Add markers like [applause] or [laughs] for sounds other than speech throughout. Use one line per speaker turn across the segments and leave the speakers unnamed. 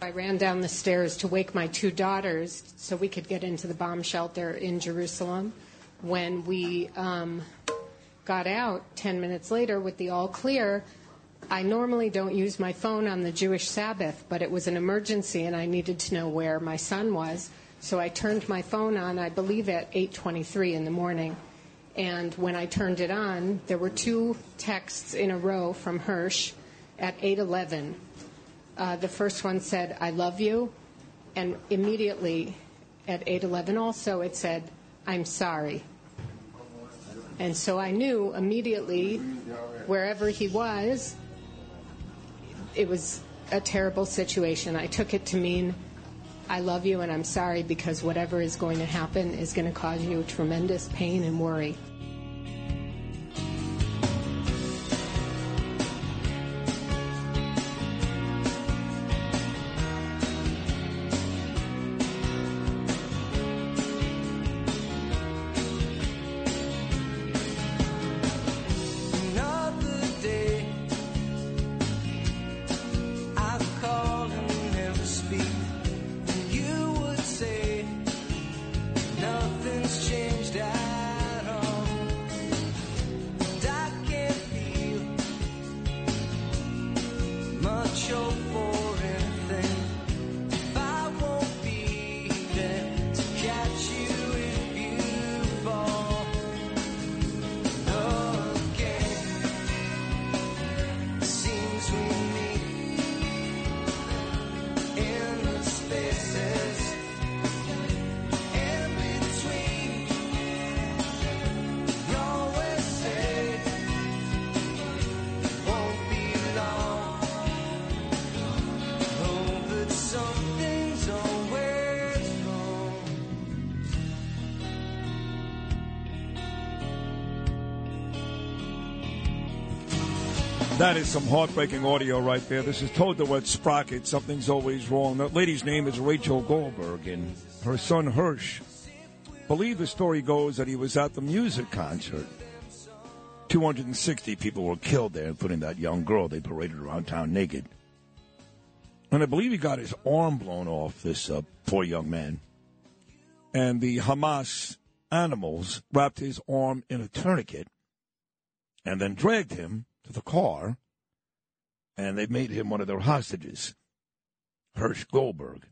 I ran down the stairs to wake my two daughters so we could get into the bomb shelter in Jerusalem. When we um, got out 10 minutes later with the all clear, I normally don't use my phone on the Jewish Sabbath, but it was an emergency and I needed to know where my son was. So I turned my phone on, I believe at 8:23 in the morning. And when I turned it on, there were two texts in a row from Hirsch at 8:11. Uh, the first one said, "I love you," and immediately at 8:11 also it said, "I'm sorry." And so I knew immediately, wherever he was, it was a terrible situation. I took it to mean, I love you and I'm sorry because whatever is going to happen is going to cause you tremendous pain and worry.
That is some heartbreaking audio right there. This is Toad the Wet Sprocket. Something's always wrong. That lady's name is Rachel Goldberg, and her son Hirsch. Believe the story goes that he was at the music concert. 260 people were killed there, including that young girl. They paraded around town naked. And I believe he got his arm blown off, this uh, poor young man. And the Hamas animals wrapped his arm in a tourniquet and then dragged him to the car, and they made him one of their hostages, Hirsch Goldberg.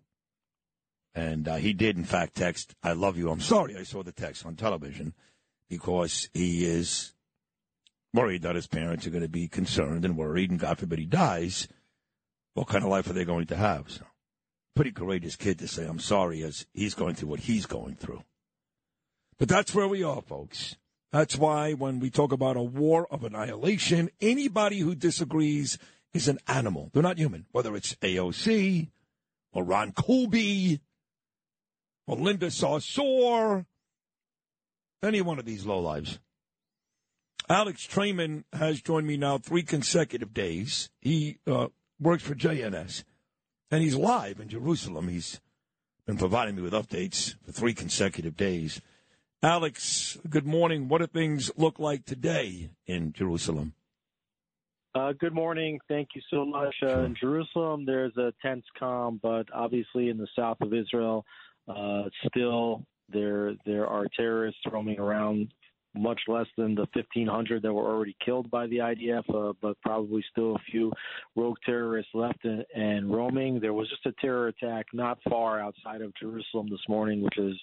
And uh, he did, in fact, text, I love you. I'm sorry I saw the text on television because he is worried that his parents are going to be concerned and worried, and God forbid he dies. What kind of life are they going to have? So, pretty courageous kid to say, I'm sorry, as he's going through what he's going through. But that's where we are, folks. That's why when we talk about a war of annihilation, anybody who disagrees is an animal. They're not human. Whether it's AOC or Ron Colby or Linda Sarsour, any one of these lowlives. Alex Traiman has joined me now three consecutive days. He uh, works for JNS, and he's live in Jerusalem. He's been providing me with updates for three consecutive days. Alex, good morning. What do things look like today in Jerusalem?
Uh, good morning. Thank you so much. Uh, in Jerusalem, there's a tense calm, but obviously in the south of Israel, uh, still there there are terrorists roaming around. Much less than the 1,500 that were already killed by the IDF, uh, but probably still a few rogue terrorists left and, and roaming. There was just a terror attack not far outside of Jerusalem this morning, which is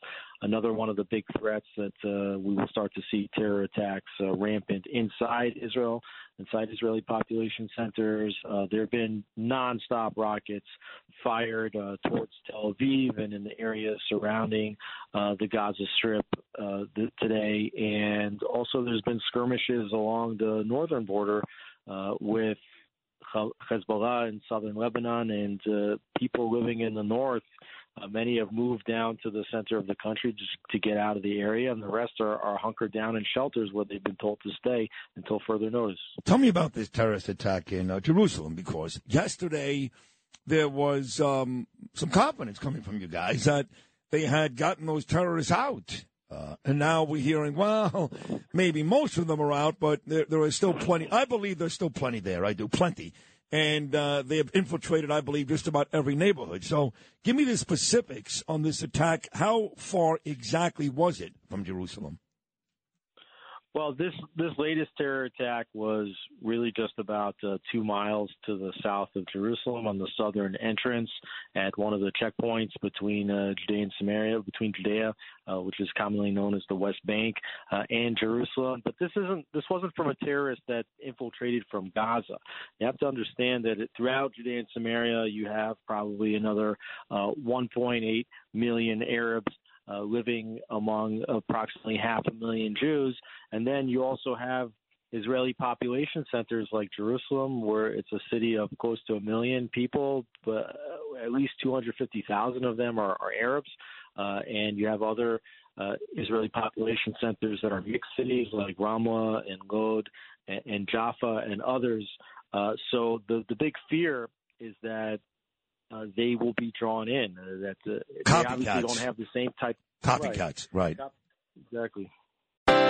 another one of the big threats that uh, we will start to see terror attacks uh, rampant inside Israel, inside Israeli population centers. Uh, there have been nonstop rockets fired uh, towards Tel Aviv and in the area surrounding uh, the Gaza Strip uh, th- today, and also there's been skirmishes along the northern border with Hezbollah in southern Lebanon and people living in the north. Uh, many have moved down to the center of the country just to get out of the area, and the rest are, are hunkered down in shelters where they've been told to stay until further notice.
Tell me about this terrorist attack in uh, Jerusalem because yesterday there was um, some confidence coming from you guys that they had gotten those terrorists out. Uh, and now we're hearing, well, maybe most of them are out, but there, there are still plenty. I believe there's still plenty there. I do, plenty. And uh, they have [laughs] infiltrated, I believe, just about every neighborhood. So give me the specifics on this attack. How far exactly was it from Jerusalem?
Well, this this latest terror attack was really just about uh, two miles to the south of Jerusalem on the southern entrance at one of the checkpoints between uh, Judea and Samaria, between Judea, uh, which is commonly known as the West Bank, uh, and Jerusalem. But this isn't this wasn't from a terrorist that infiltrated from Gaza. You have to understand that throughout Judea and Samaria, you have probably another uh, 1.8 million Arabs uh, living among approximately half a million Jews. And then you also have Israeli population centers like Jerusalem, where it's a city of close to a million people, but at least 250,000 of them are, are Arabs. Uh, and you have other uh, Israeli population centers that are mixed cities like Ramla and Lod and, and Jaffa and others. Uh, so the the big fear is that uh, they will be drawn in. Uh, that uh, they obviously don't have the same type.
Copycats, right.
Cop- Exactly.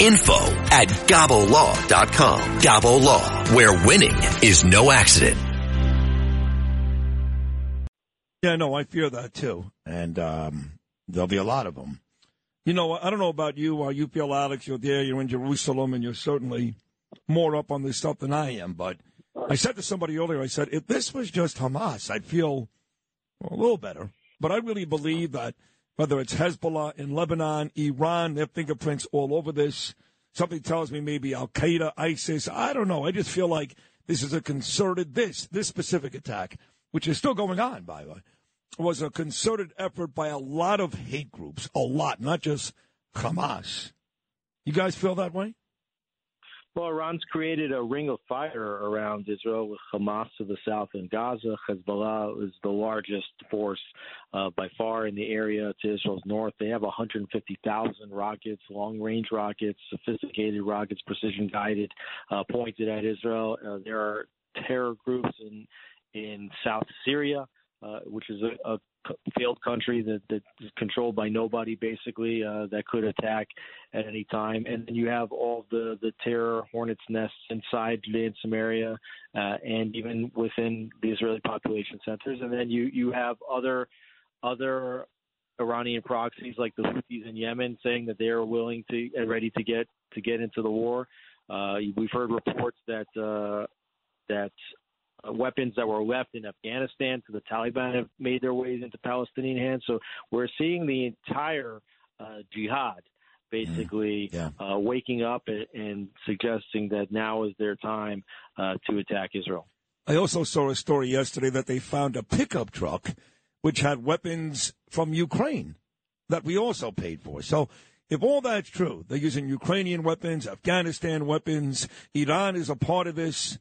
info at gabolaw.com. Gabo Law, where winning is no accident.
Yeah, no, I fear that too. And um, there'll be a lot of them. You know, I don't know about you. Uh, you feel, Alex, you're there, you're in Jerusalem, and you're certainly more up on this stuff than I am. But I said to somebody earlier, I said, if this was just Hamas, I'd feel a little better. But I really believe that whether it's Hezbollah in Lebanon, Iran, their fingerprints all over this. Something tells me maybe Al Qaeda, ISIS. I don't know. I just feel like this is a concerted, this, this specific attack, which is still going on, by the way, was a concerted effort by a lot of hate groups, a lot, not just Hamas. You guys feel that way?
Well, Iran's created a ring of fire around Israel with Hamas to the south and Gaza. Hezbollah is the largest force uh, by far in the area to Israel's north. They have 150,000 rockets, long range rockets, sophisticated rockets, precision guided, uh, pointed at Israel. Uh, there are terror groups in in South Syria, uh, which is a, a failed country that that is controlled by nobody basically uh, that could attack at any time. And then you have all the the terror hornets nests inside Judea and Samaria uh, and even within the Israeli population centers. And then you you have other other Iranian proxies like the Houthis in Yemen saying that they are willing to and ready to get to get into the war. Uh, we've heard reports that uh, that weapons that were left in Afghanistan to the Taliban have made their ways into Palestinian hands. So we're seeing the entire uh, jihad basically
Yeah.
uh, waking up and, and suggesting that now is their time uh, to attack Israel.
I also saw a story yesterday that they found a pickup truck which had weapons from Ukraine that we also paid for. So if all that's true, they're using Ukrainian weapons, Afghanistan weapons, Iran is a part of this.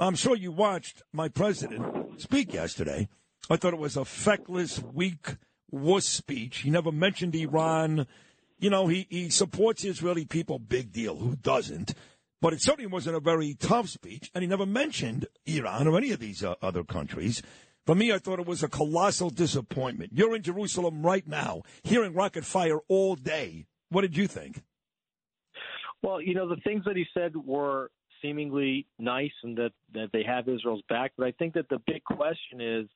I'm sure you watched my president speak yesterday. I thought it was a feckless, weak, wuss speech. He never mentioned Iran. You know, he, he supports Israeli people, big deal. Who doesn't? But it certainly wasn't a very tough speech, and he never mentioned Iran or any of these uh, other countries. For me, I thought it was a colossal disappointment. You're in Jerusalem right now, hearing rocket fire all day. What did you think?
Well, you know, the things that he said were seemingly nice and that, that they have Israel's back. But I think that the big question is,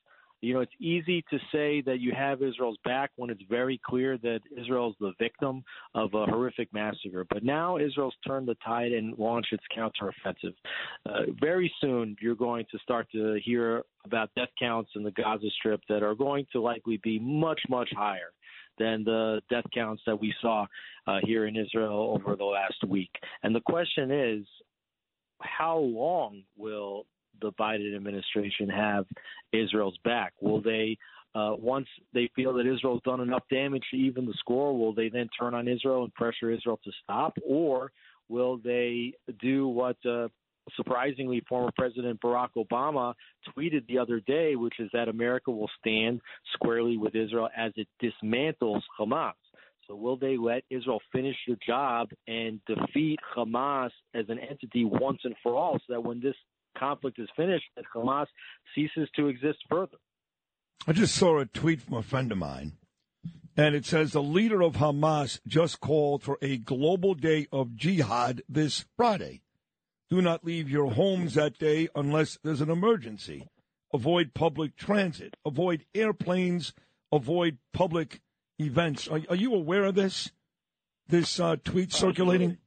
you know, it's easy to say that you have Israel's back when it's very clear that Israel's the victim of a horrific massacre. But now Israel's turned the tide and launched its counteroffensive. Uh, very soon, you're going to start to hear about death counts in the Gaza Strip that are going to likely be much, much higher than the death counts that we saw uh, here in Israel over the last week. And the question is, how long will the Biden administration have Israel's back? Will they, uh, once they feel that Israel's done enough damage to even the score, will they then turn on Israel and pressure Israel to stop? Or will they do what uh, surprisingly former President Barack Obama tweeted the other day, which is that America will stand squarely with Israel as it dismantles Hamas? So will they let Israel finish the job and defeat Hamas as an entity once and for all so that when this conflict is finished, that Hamas ceases to exist further?
I just saw a tweet from a friend of mine, and it says the leader of Hamas just called for a global day of jihad this Friday. Do not leave your homes that day unless there's an emergency. Avoid public transit. Avoid airplanes. Avoid public events. Are, are you aware of this? This uh, tweet circulating?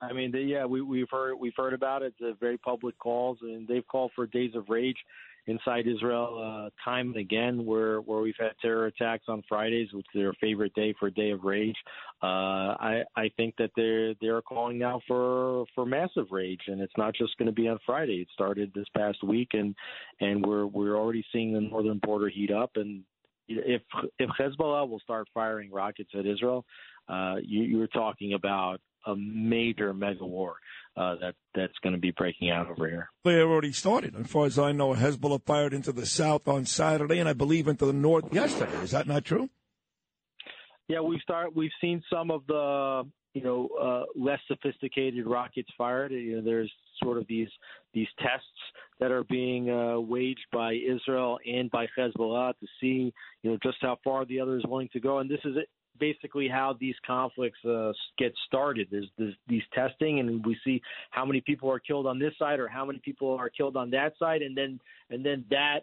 I mean, they, yeah, we, we've heard we've heard about it. It's very public calls, and they've called for days of rage inside Israel uh, time and again, where where we've had terror attacks on Fridays, which is their favorite day for a day of rage. Uh, I I think that they're they're calling now for for massive rage, and it's not just going to be on Friday. It started this past week, and and we're we're already seeing the northern border heat up, and if if Hezbollah will start firing rockets at Israel, uh, you, you're talking about a major mega war uh, that that's going to be breaking out over here.
They already started. As far as I know, Hezbollah fired into the south on Saturday, and I believe into the north yesterday. Is that not true?
Yeah, we've start we've seen some of the you know uh, less sophisticated rockets fired. You know, there's sort of these these tests that are being uh, waged by Israel and by Hezbollah to see you know just how far the other is willing to go. And this is basically how these conflicts uh, get started. There's, there's these testing, and we see how many people are killed on this side or how many people are killed on that side, and then and then that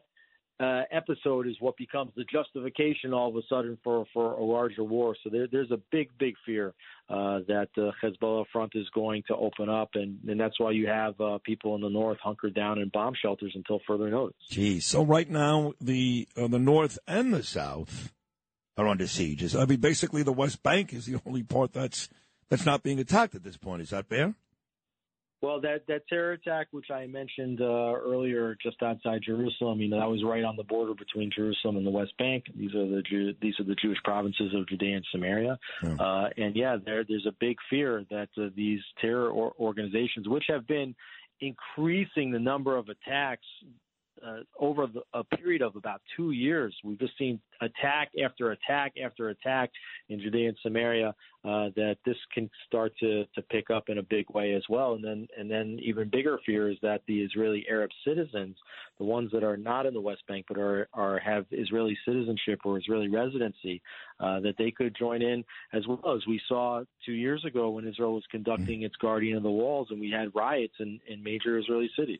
uh, episode is what becomes the justification all of a sudden for, for a larger war. So there, there's a big, big fear uh, that the Hezbollah front is going to open up, and, and that's why you have uh, people in the north hunkered down in bomb shelters until further notice.
Geez. So right now, the uh, the north and the south are under siege. I mean, basically, the West Bank is the only part that's that's not being attacked at this point. Is that fair?
Well, that that terror attack, which I mentioned uh, earlier, just outside Jerusalem, you know, that was right on the border between Jerusalem and the West Bank. These are the Jew- these are the Jewish provinces of Judea and Samaria, uh, and yeah, there there's a big fear that uh, these terror or- organizations, which have been increasing the number of attacks uh, over the, a period of about two years, we've just seen attack after attack after attack in Judea and Samaria. Uh, that this can start to, to pick up in a big way as well, and then and then even bigger fear is that the Israeli Arab citizens, the ones that are not in the West Bank but are are have Israeli citizenship or Israeli residency, uh, that they could join in as well as we saw two years ago when Israel was conducting its Guardian of the Walls, and we had riots in, in major Israeli cities.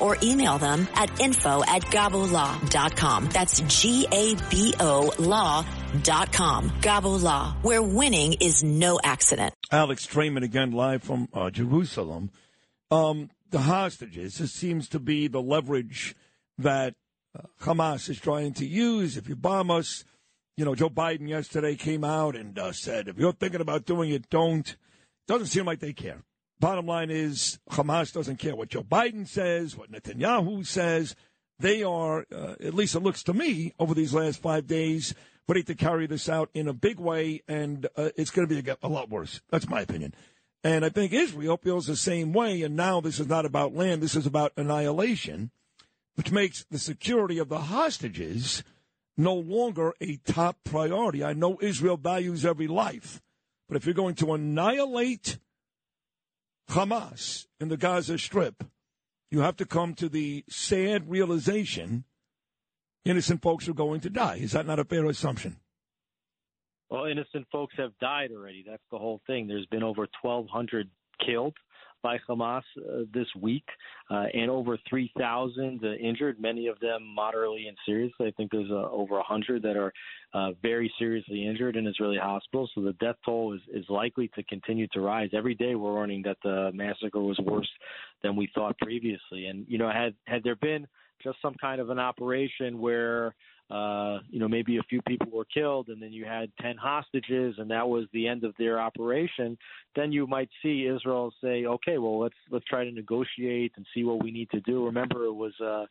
or email them at info at gabolaw.com. That's G-A-B-O law.com. Gabo Law, where winning is no accident.
Alex Traiman again, live from uh, Jerusalem. Um, the hostages. This seems to be the leverage that uh, Hamas is trying to use. If you bomb us, you know, Joe Biden yesterday came out and uh, said, if you're thinking about doing it, don't. Doesn't seem like they care. Bottom line is, Hamas doesn't care what Joe Biden says, what Netanyahu says. they are, uh, at least it looks to me, over these last five days, ready to carry this out in a big way, and uh, it's going to be a, a lot worse. That's my opinion. And I think Israel feels the same way, and now this is not about land, this is about annihilation, which makes the security of the hostages no longer a top priority. I know Israel values every life, but if you're going to annihilate Hamas in the Gaza Strip, you have to come to the sad realization innocent folks are going to die. Is that not a fair assumption?
Well, innocent folks have died already. That's the whole thing. There's been over 1,200 killed by Hamas uh, this week, uh, and over 3,000 uh, injured. Many of them moderately and seriously. I think there's uh, over 100 that are uh, very seriously injured in Israeli hospitals. So the death toll is, is likely to continue to rise. Every day we're learning that the massacre was worse than we thought previously. And you know, had had there been just some kind of an operation where uh, you know, maybe a few people were killed and then you had 10 hostages and that was the end of their operation, then you might see Israel say, okay, well, let's, let's try to negotiate and see what we need to do. Remember, it was, uh,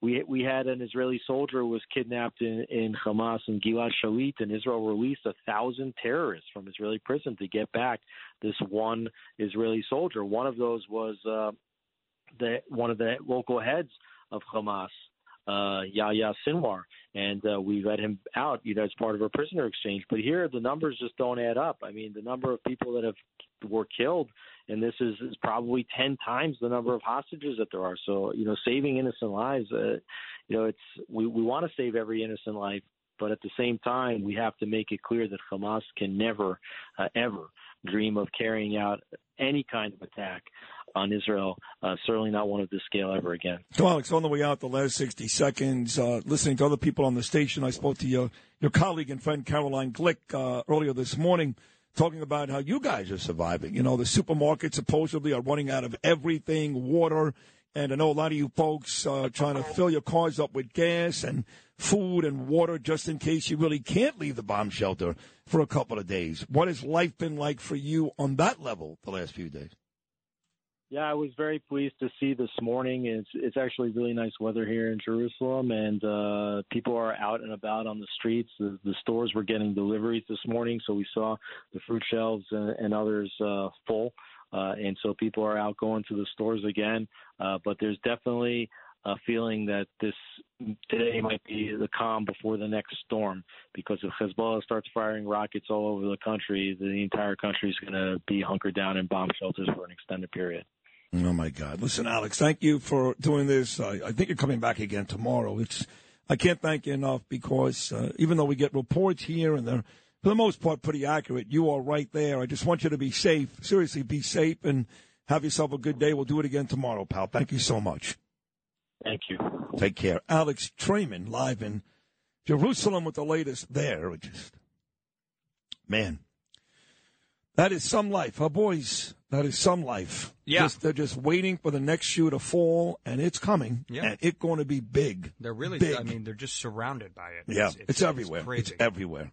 we, we had an Israeli soldier who was kidnapped in, in Hamas and Gilad Shalit, and Israel released a thousand terrorists from Israeli prison to get back this one Israeli soldier. One of those was, uh, the, one of the local heads of Hamas, uh, Yahya Sinwar, and uh, we let him out, you know, as part of a prisoner exchange. But here, the numbers just don't add up. I mean, the number of people that have were killed, and this is, is probably ten times the number of hostages that there are. So, you know, saving innocent lives, uh, you know, it's we we want to save every innocent life, but at the same time, we have to make it clear that Hamas can never, uh, ever dream of carrying out any kind of attack on Israel, uh, certainly not one of this scale ever again.
So, Alex, on the way out, the last 60 seconds, uh, listening to other people on the station, I spoke to your, your colleague and friend Caroline Glick uh, earlier this morning, talking about how you guys are surviving. You know, the supermarkets supposedly are running out of everything, water, and I know a lot of you folks uh, trying to fill your cars up with gas and food and water just in case you really can't leave the bomb shelter for a couple of days. What has life been like for you on that level the last few days?
Yeah, I was very pleased to see this morning. It's it's actually really nice weather here in Jerusalem, and uh, people are out and about on the streets. The, the stores were getting deliveries this morning, so we saw the fruit shelves and, and others uh, full, uh, and so people are out going to the stores again. Uh, but there's definitely a feeling that this today might be the calm before the next storm because if Hezbollah starts firing rockets all over the country, the entire country is going to be hunkered down in bomb shelters for an extended period.
Oh my God! Listen, Alex, thank you for doing this. I, I think you're coming back again tomorrow. It's I can't thank you enough because uh, even though we get reports here and they're for the most part pretty accurate, you are right there. I just want you to be safe. Seriously, be safe and have yourself a good day. We'll do it again tomorrow, pal. Thank you so much.
Thank you.
Take care, Alex Traiman, live in Jerusalem with the latest there. Just man, that is some life, huh, boys? That is some life.
Yeah.
Just, they're just waiting for the next shoe to fall, and it's coming.
Yeah.
And it's going to be big.
They're really,
Big.
I mean, they're just surrounded by it.
Yeah,
It's,
it's, everywhere.
crazy.
It's everywhere.